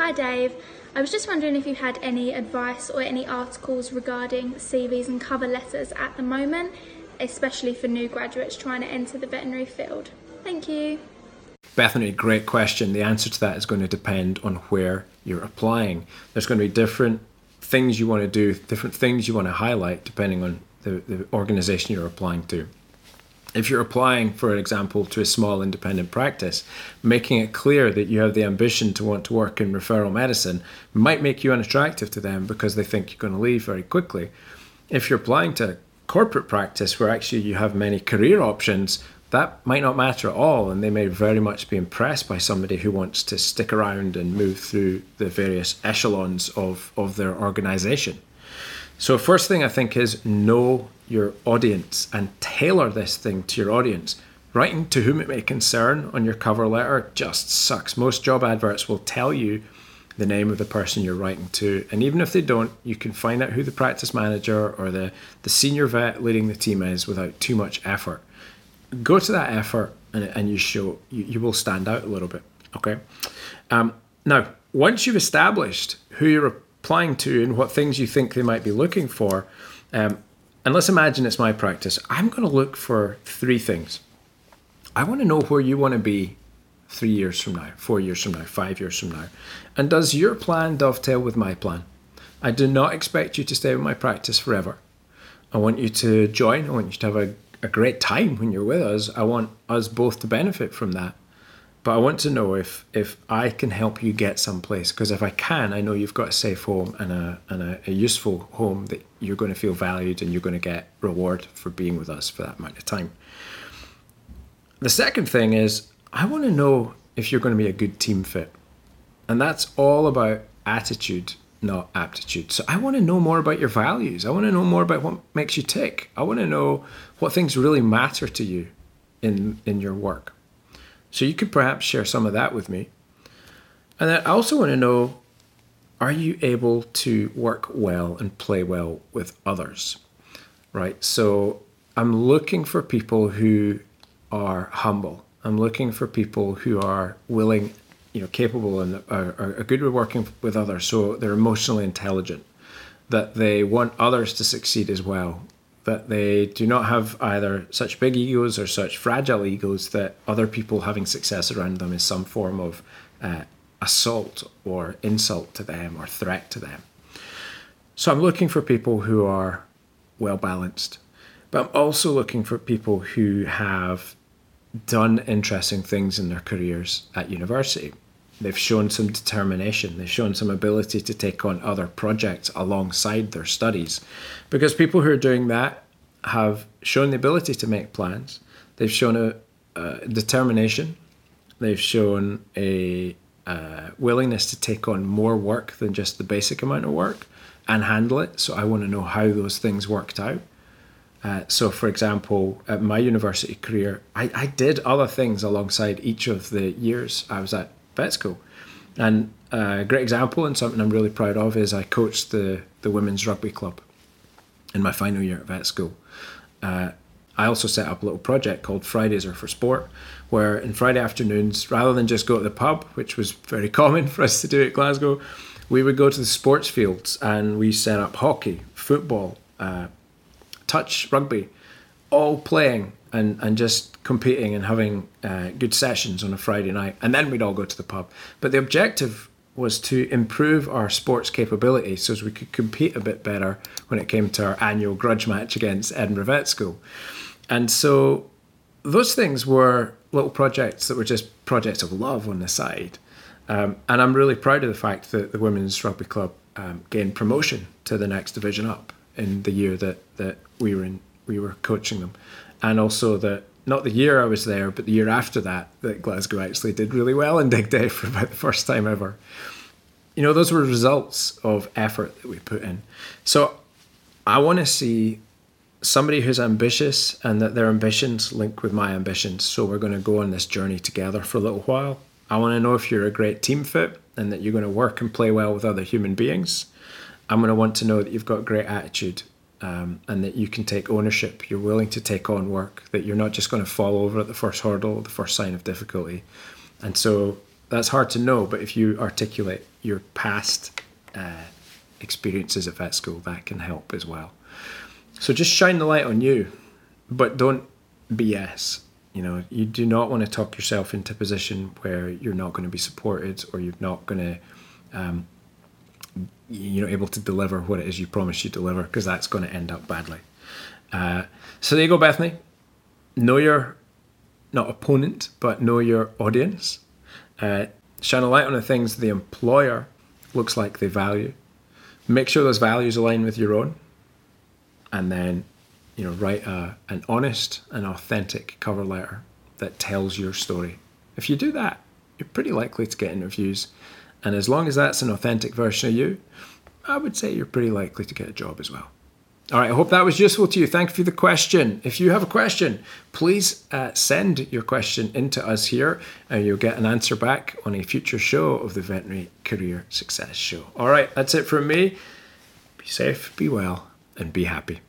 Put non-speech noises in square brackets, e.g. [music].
Hi Dave. I was just wondering if you had any advice or any articles regarding CVs and cover letters at the moment, especially for new graduates trying to enter the veterinary field. Thank you. Bethany, great question. The answer to that is going to depend on where you're applying. There's going to be different things you want to do, different things you want to highlight depending on the, the organization you're applying to. If you're applying, for example, to a small independent practice, making it clear that you have the ambition to want to work in referral medicine might make you unattractive to them because they think you're going to leave very quickly. If you're applying to corporate practice where actually you have many career options, that might not matter at all, and they may very much be impressed by somebody who wants to stick around and move through the various echelons of, of their organization. So, first thing I think is know your audience and tailor this thing to your audience. Writing to whom it may concern on your cover letter just sucks. Most job adverts will tell you the name of the person you're writing to. And even if they don't, you can find out who the practice manager or the, the senior vet leading the team is without too much effort go to that effort and, and you show you, you will stand out a little bit okay um, now once you've established who you're applying to and what things you think they might be looking for um, and let's imagine it's my practice. I'm going to look for three things. I want to know where you want to be three years from now four years from now five years from now. And does your plan dovetail with my plan? I do not expect you to stay with my practice forever. I want you to join. I want you to have a a great time when you're with us. I want us both to benefit from that. But I want to know if if I can help you get someplace because if I can, I know you've got a safe home and a and a, a useful home that you're going to feel valued and you're going to get reward for being with us for that amount of time. The second thing is I want to know if you're going to be a good team fit. And that's all about attitude not aptitude. So I want to know more about your values. I want to know more about what makes you tick. I want to know what things really matter to you in in your work. So you could perhaps share some of that with me. And then I also want to know are you able to work well and play well with others? Right? So I'm looking for people who are humble. I'm looking for people who are willing you know capable and are, are good at working with others so they're emotionally intelligent that they want others to succeed as well that they do not have either such big egos or such fragile egos that other people having success around them is some form of uh, assault or insult to them or threat to them so i'm looking for people who are well balanced but i'm also looking for people who have done interesting things in their careers at university. They've shown some determination, they've shown some ability to take on other projects alongside their studies. Because people who are doing that have shown the ability to make plans, they've shown a, a determination, they've shown a willingness to take on more work than just the basic amount of work and handle it. So I want to know how those things worked out. Uh, so, for example, at my university career, I, I did other things alongside each of the years I was at vet school. And a great example and something I'm really proud of is I coached the, the women's rugby club in my final year at vet school. Uh, I also set up a little project called Fridays are for Sport, where in Friday afternoons, rather than just go to the pub, which was very [laughs] common for us to do at Glasgow, we would go to the sports fields and we set up hockey, football, uh, touch rugby, all playing and, and just competing and having uh, good sessions on a Friday night. And then we'd all go to the pub. But the objective was to improve our sports capability so as we could compete a bit better when it came to our annual grudge match against Edinburgh Vet School. And so those things were little projects that were just projects of love on the side. Um, and I'm really proud of the fact that the Women's Rugby Club um, gained promotion to the next division up in the year that, that we were in, we were coaching them, and also that not the year I was there, but the year after that, that Glasgow actually did really well in Dig Day [laughs] for about the first time ever. You know, those were results of effort that we put in. So I want to see somebody who's ambitious and that their ambitions link with my ambitions. So we're going to go on this journey together for a little while. I want to know if you're a great team fit and that you're going to work and play well with other human beings. I'm going to want to know that you've got great attitude um, and that you can take ownership. You're willing to take on work, that you're not just going to fall over at the first hurdle, the first sign of difficulty. And so That's hard to know, but if you articulate your past uh, experiences at vet school, that can help as well. So just shine the light on you, but don't BS. You know, you do not want to talk yourself into a position where you're not going to be supported or you're not going to, um, you know, able to deliver what it is you promised you deliver because that's going to end up badly. Uh, so there you go, Bethany. Know your not opponent, but know your audience. Uh, shine a light on the things the employer looks like they value. Make sure those values align with your own, and then you know write a, an honest and authentic cover letter that tells your story. If you do that, you're pretty likely to get interviews, and as long as that's an authentic version of you, I would say you're pretty likely to get a job as well. All right, I hope that was useful to you. Thank you for the question. If you have a question, please uh, send your question into us here, and you'll get an answer back on a future show of the Veterinary Career Success Show. All right, that's it from me. Be safe, be well, and be happy.